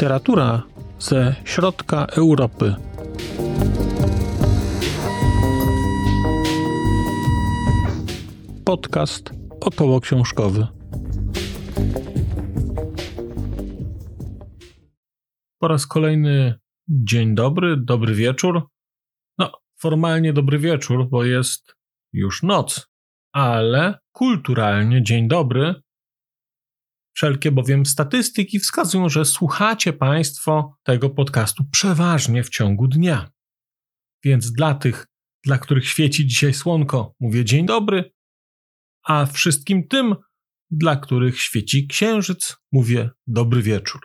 Literatura ze środka Europy. Podcast około książkowy. Po raz kolejny dzień dobry, dobry wieczór. No, formalnie dobry wieczór, bo jest już noc, ale kulturalnie dzień dobry, Wszelkie bowiem statystyki wskazują, że słuchacie Państwo tego podcastu przeważnie w ciągu dnia. Więc dla tych, dla których świeci dzisiaj słonko, mówię dzień dobry, a wszystkim tym, dla których świeci księżyc, mówię dobry wieczór.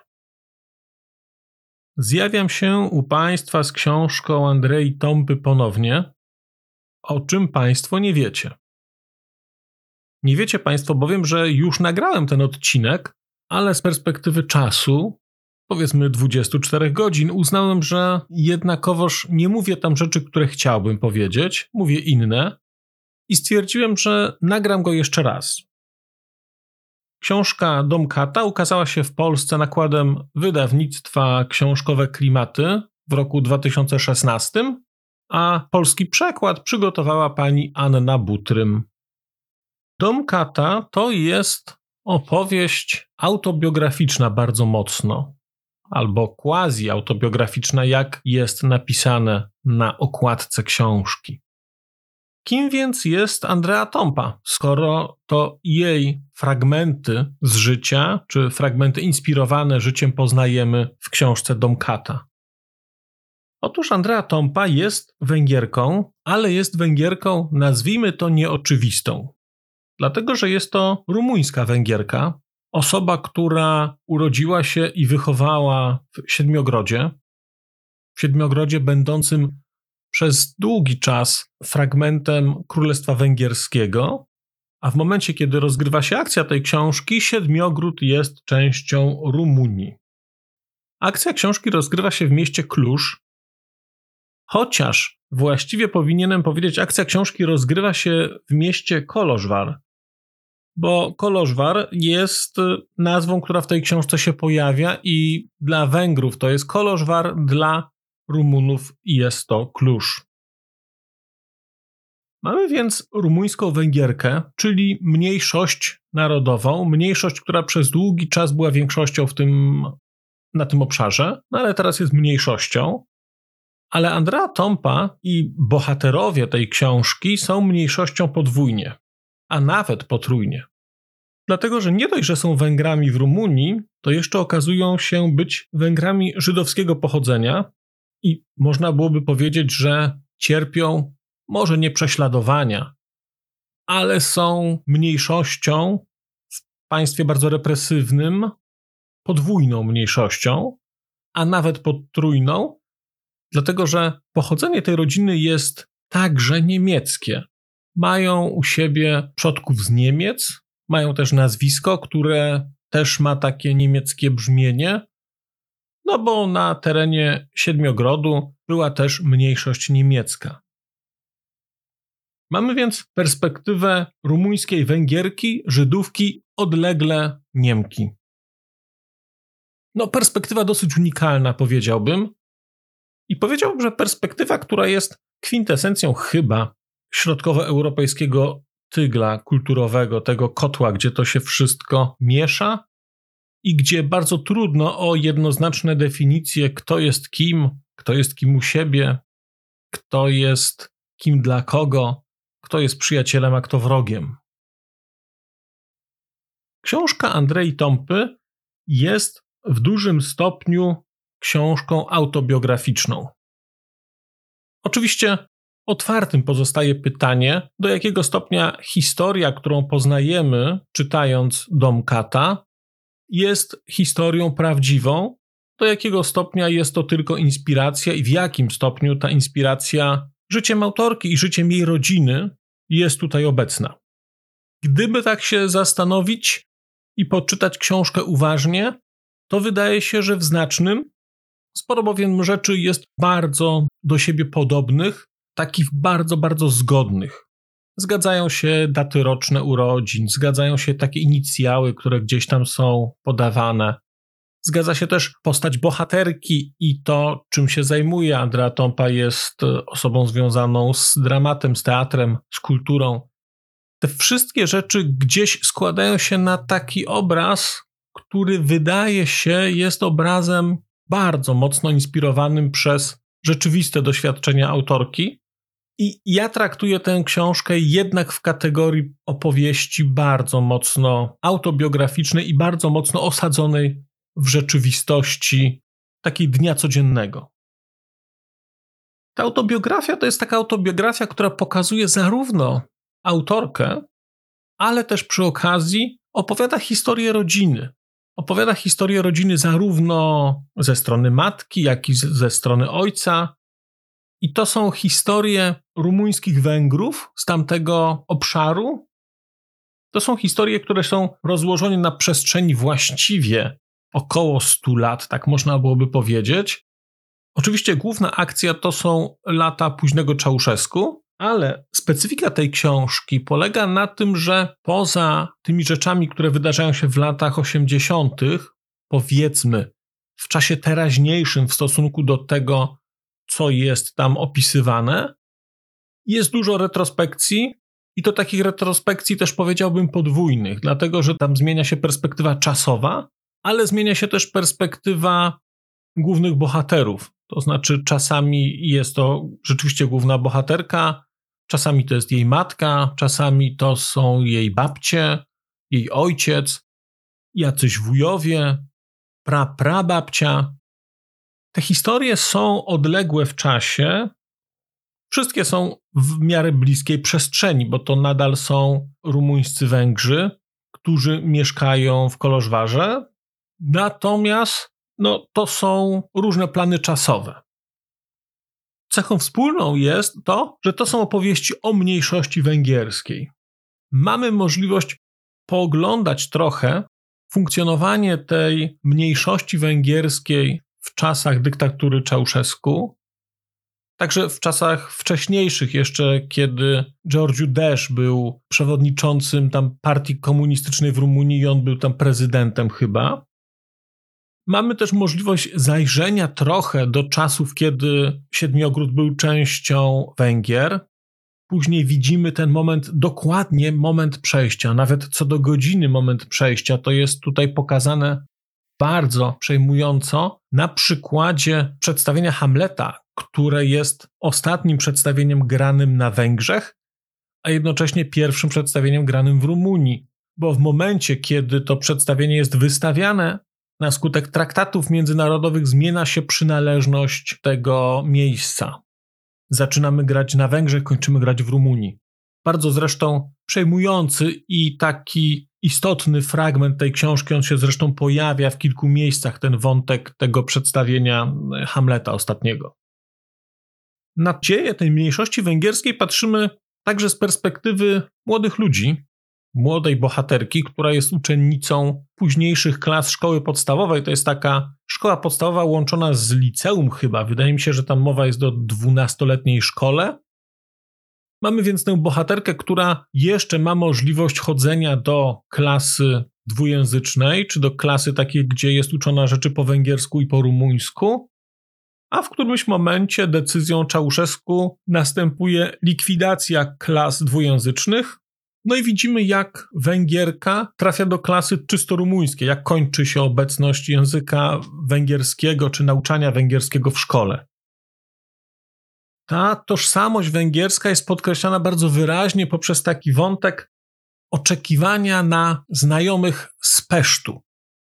Zjawiam się u Państwa z książką Andrei Tąpy ponownie, o czym Państwo nie wiecie. Nie wiecie Państwo bowiem, że już nagrałem ten odcinek, ale z perspektywy czasu, powiedzmy 24 godzin, uznałem, że jednakowoż nie mówię tam rzeczy, które chciałbym powiedzieć, mówię inne i stwierdziłem, że nagram go jeszcze raz. Książka Dom Kata ukazała się w Polsce nakładem wydawnictwa książkowe Klimaty w roku 2016, a polski przekład przygotowała pani Anna Butrym. Dom Kata to jest opowieść autobiograficzna bardzo mocno, albo quasi autobiograficzna, jak jest napisane na okładce książki. Kim więc jest Andrea Tompa, skoro to jej fragmenty z życia, czy fragmenty inspirowane życiem poznajemy w książce Dom Kata? Otóż Andrea Tompa jest Węgierką, ale jest Węgierką, nazwijmy to nieoczywistą. Dlatego, że jest to rumuńska Węgierka, osoba, która urodziła się i wychowała w Siedmiogrodzie, w Siedmiogrodzie będącym przez długi czas fragmentem Królestwa Węgierskiego, a w momencie, kiedy rozgrywa się akcja tej książki, Siedmiogród jest częścią Rumunii. Akcja książki rozgrywa się w mieście Klusz, chociaż właściwie powinienem powiedzieć, akcja książki rozgrywa się w mieście Kolożwar, bo Kolożwar jest nazwą, która w tej książce się pojawia i dla Węgrów to jest Kolożwar, dla Rumunów jest to Klusz. Mamy więc rumuńską Węgierkę, czyli mniejszość narodową, mniejszość, która przez długi czas była większością w tym, na tym obszarze, no ale teraz jest mniejszością. Ale Andrea Tompa i bohaterowie tej książki są mniejszością podwójnie a nawet potrójnie. Dlatego, że nie dość, że są Węgrami w Rumunii, to jeszcze okazują się być Węgrami żydowskiego pochodzenia i można byłoby powiedzieć, że cierpią może nie prześladowania, ale są mniejszością w państwie bardzo represywnym, podwójną mniejszością, a nawet potrójną, dlatego że pochodzenie tej rodziny jest także niemieckie mają u siebie przodków z Niemiec, mają też nazwisko, które też ma takie niemieckie brzmienie, no bo na terenie Siedmiogrodu była też mniejszość niemiecka. Mamy więc perspektywę rumuńskiej Węgierki, Żydówki, odlegle Niemki. No, perspektywa dosyć unikalna, powiedziałbym. I powiedziałbym, że perspektywa, która jest kwintesencją chyba środkowoeuropejskiego tygla kulturowego, tego kotła, gdzie to się wszystko miesza i gdzie bardzo trudno o jednoznaczne definicje, kto jest kim, kto jest kim u siebie, kto jest kim dla kogo, kto jest przyjacielem, a kto wrogiem. Książka Andrei Tąpy jest w dużym stopniu książką autobiograficzną. Oczywiście Otwartym pozostaje pytanie, do jakiego stopnia historia, którą poznajemy czytając Dom Kata, jest historią prawdziwą, do jakiego stopnia jest to tylko inspiracja i w jakim stopniu ta inspiracja życiem autorki i życiem jej rodziny jest tutaj obecna. Gdyby tak się zastanowić i poczytać książkę uważnie, to wydaje się, że w znacznym, sporo bowiem rzeczy jest bardzo do siebie podobnych, takich bardzo, bardzo zgodnych. Zgadzają się daty roczne urodzin, zgadzają się takie inicjały, które gdzieś tam są podawane, Zgadza się też postać bohaterki i to, czym się zajmuje. Andrea Tompa jest osobą związaną z dramatem, z teatrem, z kulturą. Te wszystkie rzeczy gdzieś składają się na taki obraz, który wydaje się jest obrazem bardzo mocno inspirowanym przez rzeczywiste doświadczenia autorki. I ja traktuję tę książkę jednak w kategorii opowieści bardzo mocno autobiograficznej i bardzo mocno osadzonej w rzeczywistości takiej dnia codziennego. Ta autobiografia to jest taka autobiografia, która pokazuje zarówno autorkę, ale też przy okazji opowiada historię rodziny. Opowiada historię rodziny zarówno ze strony matki, jak i ze strony ojca. I to są historie rumuńskich Węgrów z tamtego obszaru. To są historie, które są rozłożone na przestrzeni właściwie około 100 lat, tak można byłoby powiedzieć. Oczywiście główna akcja to są lata późnego Czałszewsku, ale specyfika tej książki polega na tym, że poza tymi rzeczami, które wydarzają się w latach 80., powiedzmy w czasie teraźniejszym w stosunku do tego, co jest tam opisywane, jest dużo retrospekcji i to takich retrospekcji też powiedziałbym podwójnych, dlatego że tam zmienia się perspektywa czasowa, ale zmienia się też perspektywa głównych bohaterów. To znaczy, czasami jest to rzeczywiście główna bohaterka, czasami to jest jej matka, czasami to są jej babcie, jej ojciec, jacyś wujowie, pra prababcia. Te historie są odległe w czasie. Wszystkie są w miarę bliskiej przestrzeni, bo to nadal są rumuńscy Węgrzy, którzy mieszkają w Kolożwarze. Natomiast no, to są różne plany czasowe. Cechą wspólną jest to, że to są opowieści o mniejszości węgierskiej. Mamy możliwość pooglądać trochę funkcjonowanie tej mniejszości węgierskiej w czasach dyktatury Czałszewsku, także w czasach wcześniejszych, jeszcze kiedy Georgiu Desz był przewodniczącym tam partii komunistycznej w Rumunii i on był tam prezydentem chyba. Mamy też możliwość zajrzenia trochę do czasów, kiedy Siedmiogród był częścią Węgier. Później widzimy ten moment, dokładnie moment przejścia, nawet co do godziny moment przejścia. To jest tutaj pokazane bardzo przejmująco na przykładzie przedstawienia Hamleta, które jest ostatnim przedstawieniem granym na Węgrzech, a jednocześnie pierwszym przedstawieniem granym w Rumunii. Bo w momencie, kiedy to przedstawienie jest wystawiane, na skutek traktatów międzynarodowych zmienia się przynależność tego miejsca. Zaczynamy grać na Węgrzech, kończymy grać w Rumunii. Bardzo zresztą przejmujący i taki istotny fragment tej książki, on się zresztą pojawia w kilku miejscach, ten wątek tego przedstawienia Hamleta ostatniego. Na dzieje tej mniejszości węgierskiej patrzymy także z perspektywy młodych ludzi, młodej bohaterki, która jest uczennicą późniejszych klas szkoły podstawowej. To jest taka szkoła podstawowa łączona z liceum chyba. Wydaje mi się, że tam mowa jest o dwunastoletniej szkole. Mamy więc tę bohaterkę, która jeszcze ma możliwość chodzenia do klasy dwujęzycznej, czy do klasy takiej, gdzie jest uczona rzeczy po węgiersku i po rumuńsku, a w którymś momencie decyzją Czałszewsku następuje likwidacja klas dwujęzycznych, no i widzimy, jak Węgierka trafia do klasy czysto rumuńskiej, jak kończy się obecność języka węgierskiego czy nauczania węgierskiego w szkole. Ta tożsamość węgierska jest podkreślana bardzo wyraźnie poprzez taki wątek oczekiwania na znajomych z Pesztu.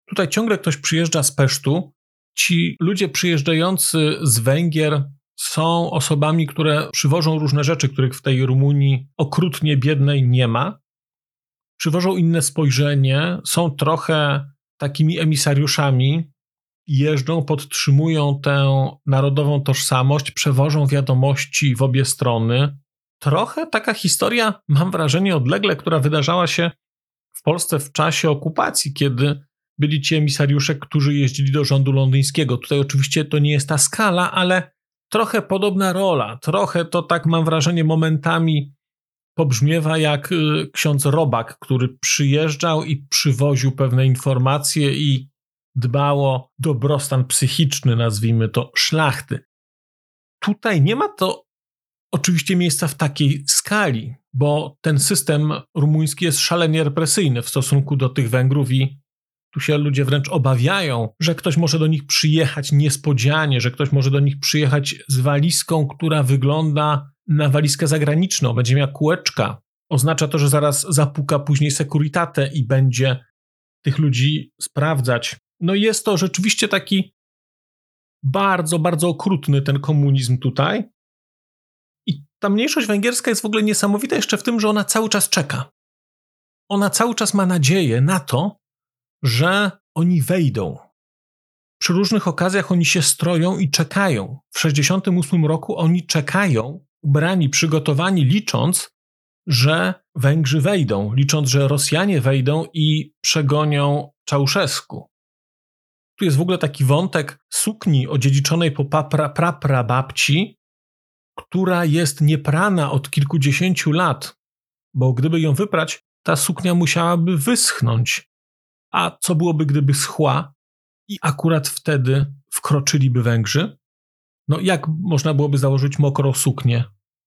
Tutaj ciągle ktoś przyjeżdża z Pesztu. Ci ludzie przyjeżdżający z Węgier są osobami, które przywożą różne rzeczy, których w tej Rumunii okrutnie biednej nie ma. Przywożą inne spojrzenie, są trochę takimi emisariuszami, jeżdżą, podtrzymują tę narodową tożsamość, przewożą wiadomości w obie strony. Trochę taka historia, mam wrażenie, odlegle, która wydarzała się w Polsce w czasie okupacji, kiedy byli ci emisariusze, którzy jeździli do rządu londyńskiego. Tutaj oczywiście to nie jest ta skala, ale trochę podobna rola. Trochę to tak mam wrażenie momentami pobrzmiewa jak y, ksiądz Robak, który przyjeżdżał i przywoził pewne informacje i dbało dobrostan psychiczny, nazwijmy to, szlachty. Tutaj nie ma to oczywiście miejsca w takiej skali, bo ten system rumuński jest szalenie represyjny w stosunku do tych Węgrów i tu się ludzie wręcz obawiają, że ktoś może do nich przyjechać niespodzianie, że ktoś może do nich przyjechać z walizką, która wygląda na walizkę zagraniczną, będzie miała kółeczka. Oznacza to, że zaraz zapuka później sekuritate i będzie tych ludzi sprawdzać. No jest to rzeczywiście taki bardzo, bardzo okrutny ten komunizm tutaj. I ta mniejszość węgierska jest w ogóle niesamowita jeszcze w tym, że ona cały czas czeka. Ona cały czas ma nadzieję na to, że oni wejdą. Przy różnych okazjach oni się stroją i czekają. W 68 roku oni czekają, ubrani, przygotowani, licząc, że Węgrzy wejdą, licząc, że Rosjanie wejdą i przegonią Czałszewsku. Tu jest w ogóle taki wątek sukni odziedziczonej po papra, prapra babci, która jest nieprana od kilkudziesięciu lat, bo gdyby ją wyprać, ta suknia musiałaby wyschnąć. A co byłoby, gdyby schła i akurat wtedy wkroczyliby Węgrzy? No jak można byłoby założyć mokrą suknię?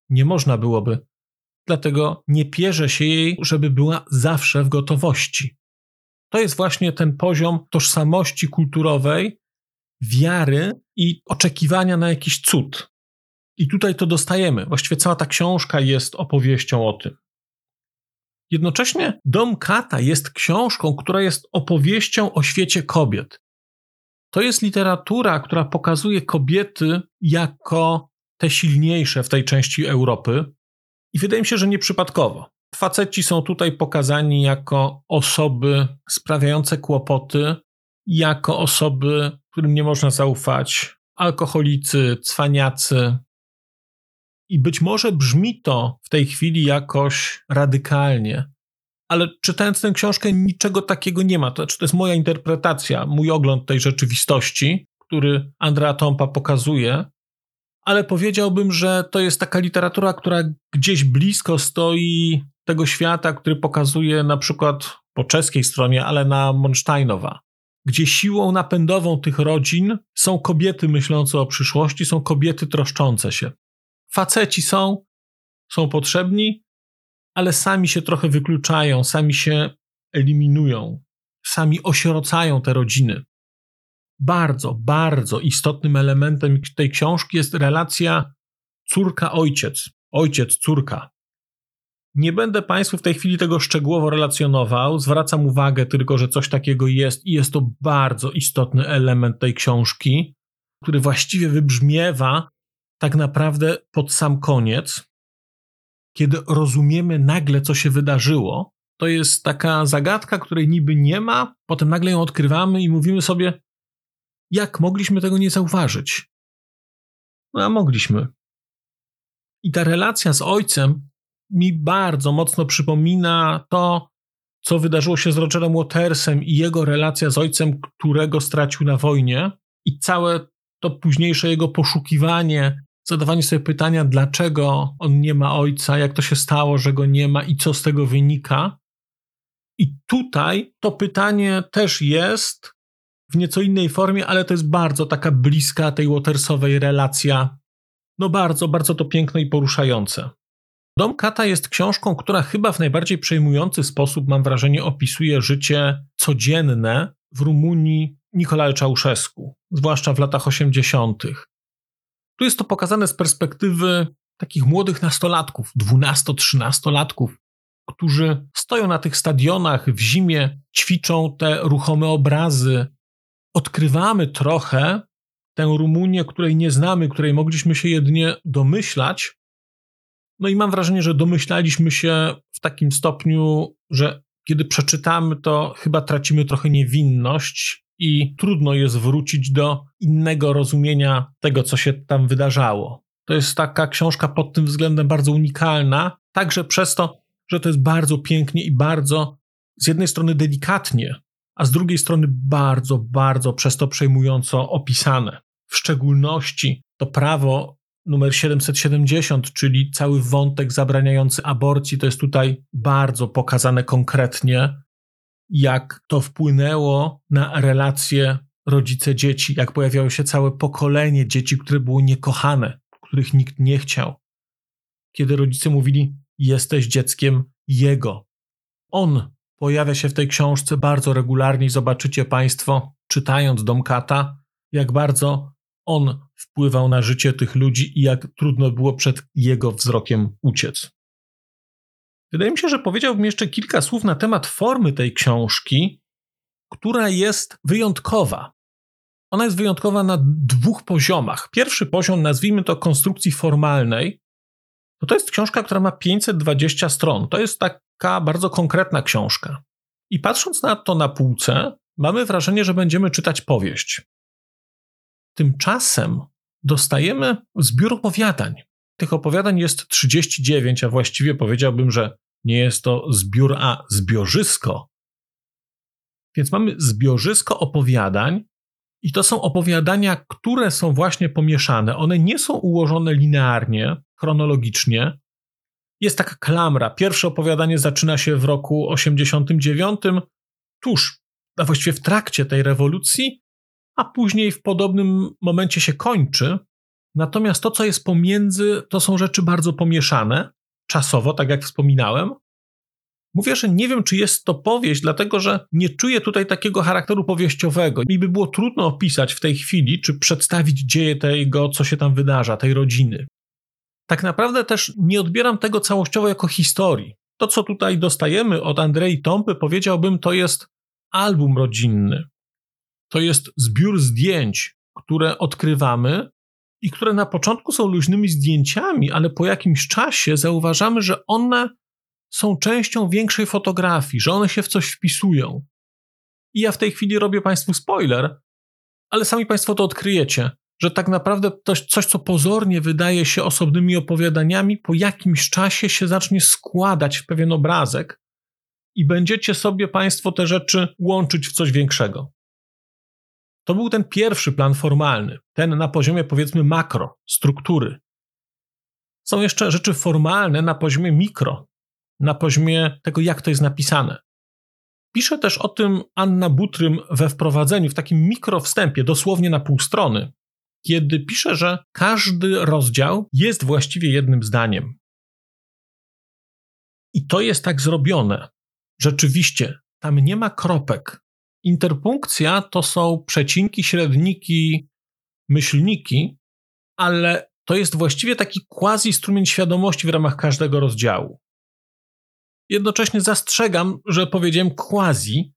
Nie można byłoby. Dlatego nie pierze się jej, żeby była zawsze w gotowości. To jest właśnie ten poziom tożsamości kulturowej, wiary i oczekiwania na jakiś cud. I tutaj to dostajemy. Właściwie cała ta książka jest opowieścią o tym. Jednocześnie Dom Kata jest książką, która jest opowieścią o świecie kobiet. To jest literatura, która pokazuje kobiety jako te silniejsze w tej części Europy. I wydaje mi się, że nieprzypadkowo. Faceci są tutaj pokazani jako osoby sprawiające kłopoty, jako osoby, którym nie można zaufać, alkoholicy, cwaniacy, i być może brzmi to w tej chwili jakoś radykalnie, ale czytając tę książkę, niczego takiego nie ma. To, znaczy, to jest moja interpretacja, mój ogląd tej rzeczywistości, który Andrea Tompa pokazuje, ale powiedziałbym, że to jest taka literatura, która gdzieś blisko stoi tego świata, który pokazuje na przykład po czeskiej stronie, ale na Monsteinowa, gdzie siłą napędową tych rodzin są kobiety myślące o przyszłości, są kobiety troszczące się. Faceci są, są potrzebni, ale sami się trochę wykluczają, sami się eliminują, sami osierocają te rodziny. Bardzo, bardzo istotnym elementem tej książki jest relacja córka-ojciec, ojciec-córka. Nie będę Państwu w tej chwili tego szczegółowo relacjonował, zwracam uwagę tylko, że coś takiego jest i jest to bardzo istotny element tej książki, który właściwie wybrzmiewa tak naprawdę pod sam koniec, kiedy rozumiemy nagle, co się wydarzyło, to jest taka zagadka, której niby nie ma, potem nagle ją odkrywamy i mówimy sobie, jak mogliśmy tego nie zauważyć? No a mogliśmy. I ta relacja z ojcem mi bardzo mocno przypomina to, co wydarzyło się z Rogerem Watersem i jego relacja z ojcem, którego stracił na wojnie, i całe to późniejsze jego poszukiwanie, zadawanie sobie pytania, dlaczego on nie ma ojca, jak to się stało, że go nie ma i co z tego wynika. I tutaj to pytanie też jest w nieco innej formie, ale to jest bardzo taka bliska tej Watersowej relacja. No bardzo, bardzo to piękne i poruszające. Dom Kata jest książką, która chyba w najbardziej przejmujący sposób, mam wrażenie, opisuje życie codzienne w Rumunii Nicolae Ceausescu, zwłaszcza w latach 80. Tu jest to pokazane z perspektywy takich młodych nastolatków, 12-13-latków, którzy stoją na tych stadionach w zimie, ćwiczą te ruchome obrazy. Odkrywamy trochę tę Rumunię, której nie znamy, której mogliśmy się jedynie domyślać. No i mam wrażenie, że domyślaliśmy się w takim stopniu, że kiedy przeczytamy, to chyba tracimy trochę niewinność i trudno jest wrócić do innego rozumienia tego, co się tam wydarzało. To jest taka książka pod tym względem bardzo unikalna, także przez to, że to jest bardzo pięknie i bardzo z jednej strony delikatnie, a z drugiej strony bardzo, bardzo przez to przejmująco opisane. W szczególności to prawo numer 770, czyli cały wątek zabraniający aborcji, to jest tutaj bardzo pokazane konkretnie jak to wpłynęło na relacje rodzice-dzieci, jak pojawiało się całe pokolenie dzieci, które było niekochane, których nikt nie chciał. Kiedy rodzice mówili: Jesteś dzieckiem jego. On pojawia się w tej książce bardzo regularnie zobaczycie Państwo, czytając Domkata, jak bardzo on wpływał na życie tych ludzi i jak trudno było przed jego wzrokiem uciec. Wydaje mi się, że powiedziałbym jeszcze kilka słów na temat formy tej książki, która jest wyjątkowa. Ona jest wyjątkowa na dwóch poziomach. Pierwszy poziom, nazwijmy to konstrukcji formalnej, to, to jest książka, która ma 520 stron. To jest taka bardzo konkretna książka. I patrząc na to na półce, mamy wrażenie, że będziemy czytać powieść. Tymczasem dostajemy zbiór opowiadań. Tych opowiadań jest 39, a właściwie powiedziałbym, że nie jest to zbiór, a zbiorzysko. Więc mamy zbiorzysko opowiadań, i to są opowiadania, które są właśnie pomieszane. One nie są ułożone linearnie, chronologicznie. Jest taka klamra. Pierwsze opowiadanie zaczyna się w roku 89, tuż, a właściwie w trakcie tej rewolucji, a później w podobnym momencie się kończy. Natomiast to, co jest pomiędzy, to są rzeczy bardzo pomieszane, czasowo, tak jak wspominałem. Mówię, że nie wiem, czy jest to powieść, dlatego że nie czuję tutaj takiego charakteru powieściowego. Mi by było trudno opisać w tej chwili, czy przedstawić dzieje tego, co się tam wydarza, tej rodziny. Tak naprawdę też nie odbieram tego całościowo jako historii. To, co tutaj dostajemy od Andrei Tąpy, powiedziałbym, to jest album rodzinny. To jest zbiór zdjęć, które odkrywamy i które na początku są luźnymi zdjęciami, ale po jakimś czasie zauważamy, że one są częścią większej fotografii, że one się w coś wpisują. I ja w tej chwili robię Państwu spoiler, ale sami Państwo to odkryjecie, że tak naprawdę coś, coś, co pozornie wydaje się osobnymi opowiadaniami, po jakimś czasie się zacznie składać w pewien obrazek i będziecie sobie Państwo te rzeczy łączyć w coś większego. To był ten pierwszy plan formalny, ten na poziomie powiedzmy makro, struktury. Są jeszcze rzeczy formalne na poziomie mikro, na poziomie tego, jak to jest napisane. Pisze też o tym Anna Butrym we wprowadzeniu, w takim mikrowstępie, dosłownie na pół strony, kiedy pisze, że każdy rozdział jest właściwie jednym zdaniem. I to jest tak zrobione. Rzeczywiście, tam nie ma kropek. Interpunkcja to są przecinki, średniki, myślniki, ale to jest właściwie taki quasi strumień świadomości w ramach każdego rozdziału. Jednocześnie zastrzegam, że powiedziałem quasi,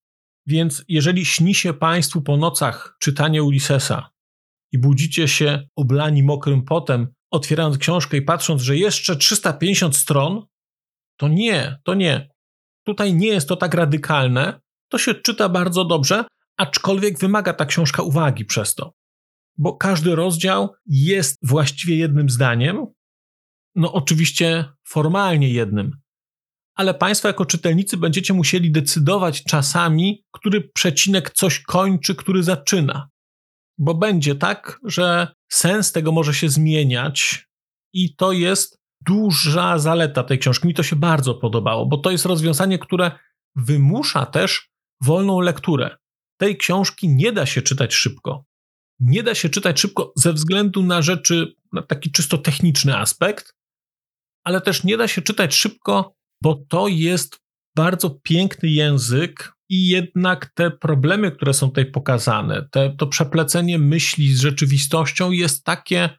więc jeżeli śni się Państwu po nocach czytanie Ulyssesa i budzicie się oblani mokrym potem, otwierając książkę i patrząc, że jeszcze 350 stron, to nie, to nie. Tutaj nie jest to tak radykalne, to się czyta bardzo dobrze, aczkolwiek wymaga ta książka uwagi przez to. Bo każdy rozdział jest właściwie jednym zdaniem, no oczywiście formalnie jednym, ale Państwo jako czytelnicy będziecie musieli decydować czasami, który przecinek coś kończy, który zaczyna. Bo będzie tak, że sens tego może się zmieniać i to jest duża zaleta tej książki. Mi to się bardzo podobało, bo to jest rozwiązanie, które wymusza też wolną lekturę. Tej książki nie da się czytać szybko. Nie da się czytać szybko ze względu na rzeczy, na taki czysto techniczny aspekt, ale też nie da się czytać szybko bo to jest bardzo piękny język i jednak te problemy, które są tutaj pokazane, te, to przeplecenie myśli z rzeczywistością jest takie,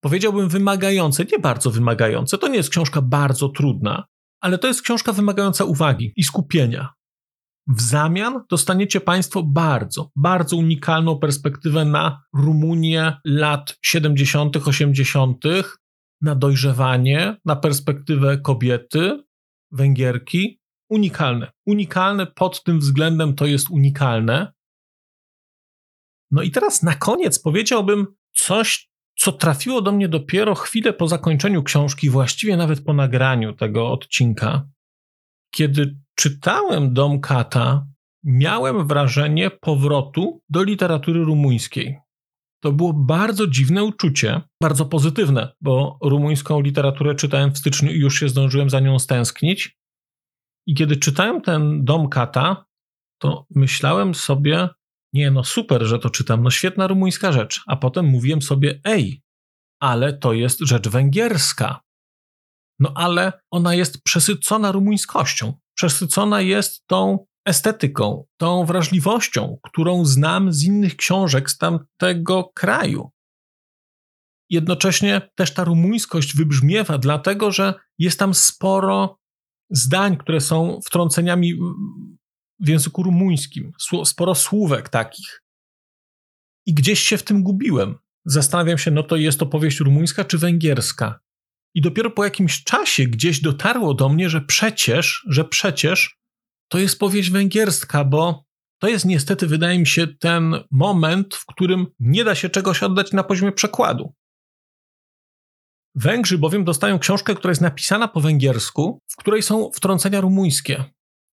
powiedziałbym, wymagające, nie bardzo wymagające. To nie jest książka bardzo trudna, ale to jest książka wymagająca uwagi i skupienia. W zamian dostaniecie Państwo bardzo, bardzo unikalną perspektywę na Rumunię lat 70., 80., na dojrzewanie, na perspektywę kobiety, Węgierki, unikalne. Unikalne pod tym względem to jest unikalne. No i teraz na koniec powiedziałbym coś, co trafiło do mnie dopiero chwilę po zakończeniu książki, właściwie nawet po nagraniu tego odcinka. Kiedy czytałem Dom Kata, miałem wrażenie powrotu do literatury rumuńskiej to było bardzo dziwne uczucie, bardzo pozytywne, bo rumuńską literaturę czytałem w styczniu i już się zdążyłem za nią stęsknić. I kiedy czytałem ten Dom Kata, to myślałem sobie, nie no super, że to czytam, no świetna rumuńska rzecz. A potem mówiłem sobie, ej, ale to jest rzecz węgierska. No ale ona jest przesycona rumuńskością. Przesycona jest tą estetyką, tą wrażliwością, którą znam z innych książek z tamtego kraju. Jednocześnie też ta rumuńskość wybrzmiewa, dlatego że jest tam sporo zdań, które są wtrąceniami w języku rumuńskim, sporo słówek takich. I gdzieś się w tym gubiłem. Zastanawiam się, no to jest to powieść rumuńska czy węgierska. I dopiero po jakimś czasie gdzieś dotarło do mnie, że przecież, że przecież to jest powieść węgierska, bo to jest niestety, wydaje mi się, ten moment, w którym nie da się czegoś oddać na poziomie przekładu. Węgrzy bowiem dostają książkę, która jest napisana po węgiersku, w której są wtrącenia rumuńskie.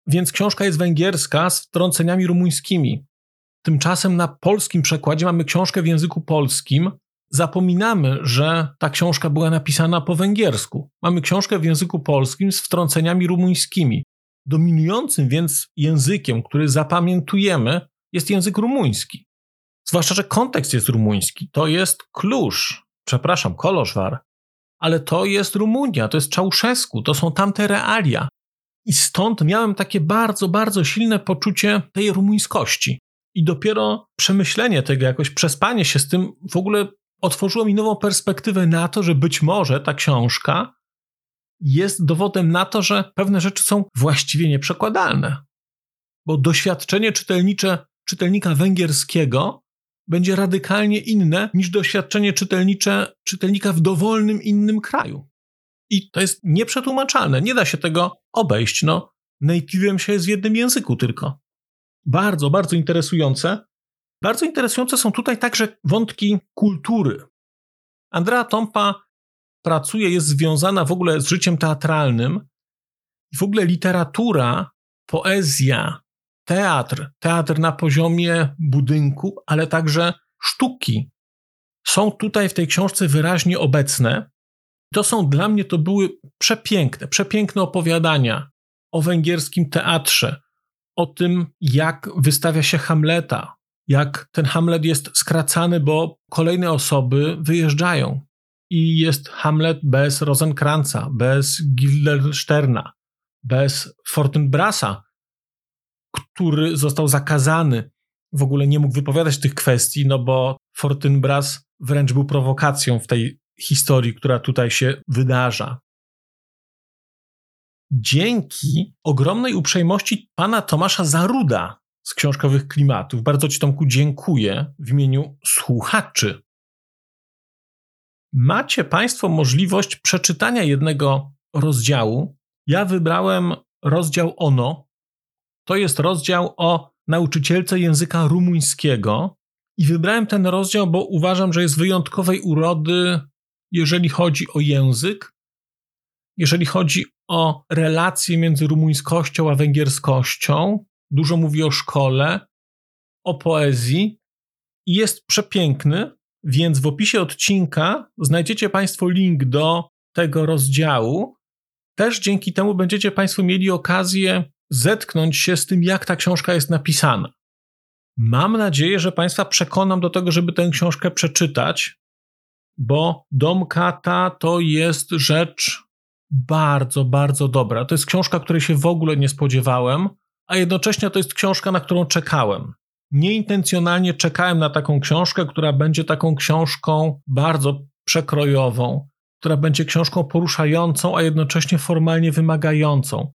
Więc książka jest węgierska z wtrąceniami rumuńskimi. Tymczasem na polskim przekładzie mamy książkę w języku polskim. Zapominamy, że ta książka była napisana po węgiersku. Mamy książkę w języku polskim z wtrąceniami rumuńskimi. Dominującym więc językiem, który zapamiętujemy, jest język rumuński. Zwłaszcza, że kontekst jest rumuński. To jest Klusz, przepraszam, Koloszwar, ale to jest Rumunia, to jest Czałszewsku, to są tamte realia. I stąd miałem takie bardzo, bardzo silne poczucie tej rumuńskości. I dopiero przemyślenie tego, jakoś przespanie się z tym w ogóle otworzyło mi nową perspektywę na to, że być może ta książka jest dowodem na to, że pewne rzeczy są właściwie nieprzekładalne. Bo doświadczenie czytelnicze czytelnika węgierskiego będzie radykalnie inne niż doświadczenie czytelnicze czytelnika w dowolnym innym kraju. I to jest nieprzetłumaczalne, nie da się tego obejść. No, native'em się jest w jednym języku tylko. Bardzo, bardzo interesujące. Bardzo interesujące są tutaj także wątki kultury. Andrea Tompa pracuje, jest związana w ogóle z życiem teatralnym w ogóle literatura, poezja, teatr, teatr na poziomie budynku, ale także sztuki są tutaj w tej książce wyraźnie obecne. To są dla mnie to były przepiękne, przepiękne opowiadania o węgierskim teatrze, o tym, jak wystawia się Hamleta, jak ten Hamlet jest skracany, bo kolejne osoby wyjeżdżają. I jest Hamlet bez Rosenkranza, bez Guildensterna, bez Fortinbrasa, który został zakazany, w ogóle nie mógł wypowiadać tych kwestii, no bo Fortinbras wręcz był prowokacją w tej historii, która tutaj się wydarza. Dzięki ogromnej uprzejmości pana Tomasza Zaruda z książkowych klimatów, bardzo Ci Tomku dziękuję w imieniu słuchaczy. Macie Państwo możliwość przeczytania jednego rozdziału. Ja wybrałem rozdział Ono, to jest rozdział o nauczycielce języka rumuńskiego. I wybrałem ten rozdział, bo uważam, że jest wyjątkowej urody, jeżeli chodzi o język, jeżeli chodzi o relacje między rumuńskością a węgierskością. Dużo mówi o szkole, o poezji i jest przepiękny, więc w opisie odcinka znajdziecie Państwo link do tego rozdziału. Też dzięki temu będziecie Państwo mieli okazję zetknąć się z tym, jak ta książka jest napisana. Mam nadzieję, że Państwa przekonam do tego, żeby tę książkę przeczytać, bo Dom Kata to jest rzecz bardzo, bardzo dobra. To jest książka, której się w ogóle nie spodziewałem, a jednocześnie to jest książka, na którą czekałem. Nieintencjonalnie czekałem na taką książkę, która będzie taką książką bardzo przekrojową, która będzie książką poruszającą, a jednocześnie formalnie wymagającą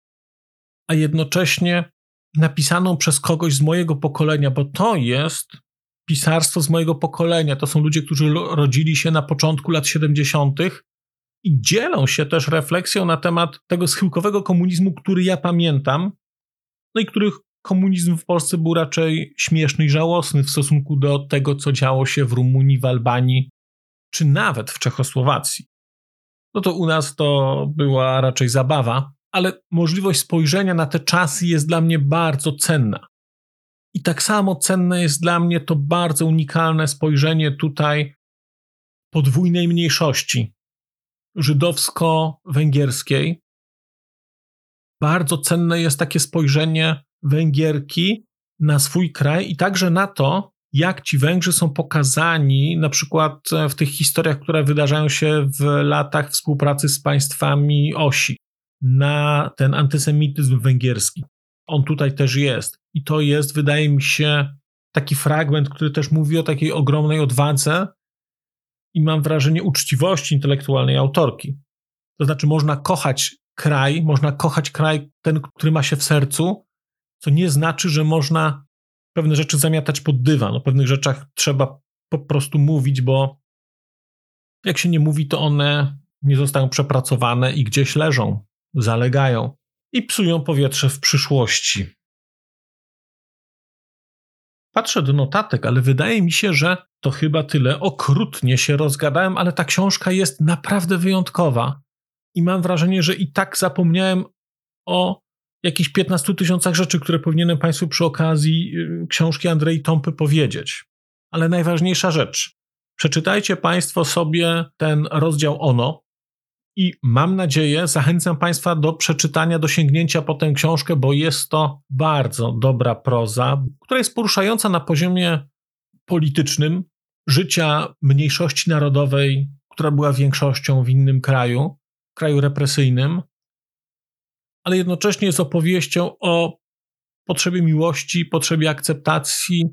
a jednocześnie napisaną przez kogoś z mojego pokolenia, bo to jest pisarstwo z mojego pokolenia. To są ludzie, którzy rodzili się na początku lat 70. i dzielą się też refleksją na temat tego schyłkowego komunizmu, który ja pamiętam, no i których komunizm w Polsce był raczej śmieszny i żałosny w stosunku do tego, co działo się w Rumunii, w Albanii, czy nawet w Czechosłowacji. No to u nas to była raczej zabawa, ale możliwość spojrzenia na te czasy jest dla mnie bardzo cenna. I tak samo cenne jest dla mnie to bardzo unikalne spojrzenie tutaj podwójnej mniejszości żydowsko-węgierskiej, bardzo cenne jest takie spojrzenie Węgierki na swój kraj i także na to, jak ci Węgrzy są pokazani, na przykład w tych historiach, które wydarzają się w latach współpracy z państwami osi, na ten antysemityzm węgierski. On tutaj też jest. I to jest, wydaje mi się, taki fragment, który też mówi o takiej ogromnej odwadze i mam wrażenie uczciwości intelektualnej autorki. To znaczy, można kochać kraj, można kochać kraj, ten, który ma się w sercu, co nie znaczy, że można pewne rzeczy zamiatać pod dywan. O pewnych rzeczach trzeba po prostu mówić, bo jak się nie mówi, to one nie zostają przepracowane i gdzieś leżą, zalegają i psują powietrze w przyszłości. Patrzę do notatek, ale wydaje mi się, że to chyba tyle. Okrutnie się rozgadałem, ale ta książka jest naprawdę wyjątkowa. I mam wrażenie, że i tak zapomniałem o jakichś 15 tysiącach rzeczy, które powinienem Państwu przy okazji y, książki Andrei Tąpy powiedzieć. Ale najważniejsza rzecz. Przeczytajcie Państwo sobie ten rozdział ONO i mam nadzieję, zachęcam Państwa do przeczytania, do sięgnięcia po tę książkę, bo jest to bardzo dobra proza, która jest poruszająca na poziomie politycznym życia mniejszości narodowej, która była większością w innym kraju, kraju represyjnym, ale jednocześnie jest opowieścią o potrzebie miłości, potrzebie akceptacji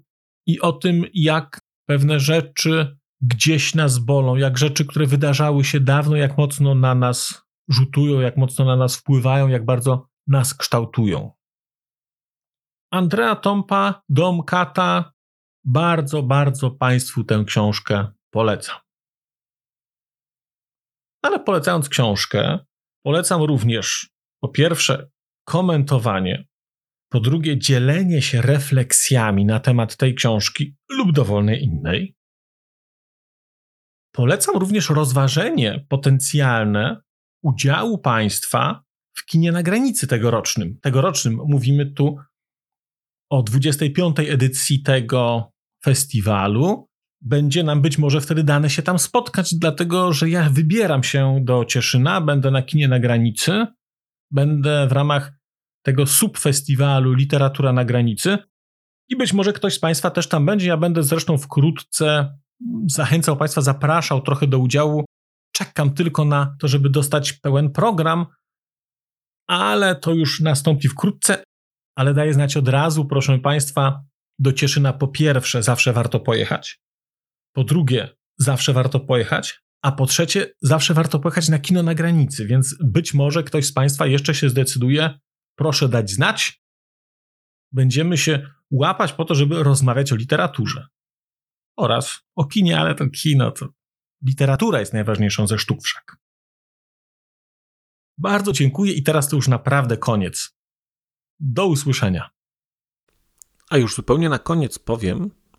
i o tym, jak pewne rzeczy gdzieś nas bolą, jak rzeczy, które wydarzały się dawno, jak mocno na nas rzutują, jak mocno na nas wpływają, jak bardzo nas kształtują. Andrea Tompa, Dom Kata, bardzo, bardzo Państwu tę książkę polecam. Ale polecając książkę, polecam również po pierwsze komentowanie, po drugie dzielenie się refleksjami na temat tej książki lub dowolnej innej. Polecam również rozważenie potencjalne udziału państwa w kinie na granicy tegorocznym. Tegorocznym mówimy tu o 25. edycji tego festiwalu. Będzie nam być może wtedy dane się tam spotkać, dlatego że ja wybieram się do Cieszyna, będę na kinie na granicy Będę w ramach tego subfestiwalu Literatura na granicy i być może ktoś z Państwa też tam będzie. Ja będę zresztą wkrótce zachęcał Państwa, zapraszał trochę do udziału. Czekam tylko na to, żeby dostać pełen program, ale to już nastąpi wkrótce. Ale daję znać od razu, proszę Państwa, do Cieszyna po pierwsze zawsze warto pojechać. Po drugie, zawsze warto pojechać, a po trzecie, zawsze warto pojechać na kino na granicy, więc być może ktoś z Państwa jeszcze się zdecyduje. Proszę dać znać. Będziemy się łapać po to, żeby rozmawiać o literaturze. Oraz o kinie, ale to kino to. Literatura jest najważniejszą ze sztuk wszak. Bardzo dziękuję i teraz to już naprawdę koniec. Do usłyszenia. A już zupełnie na koniec powiem,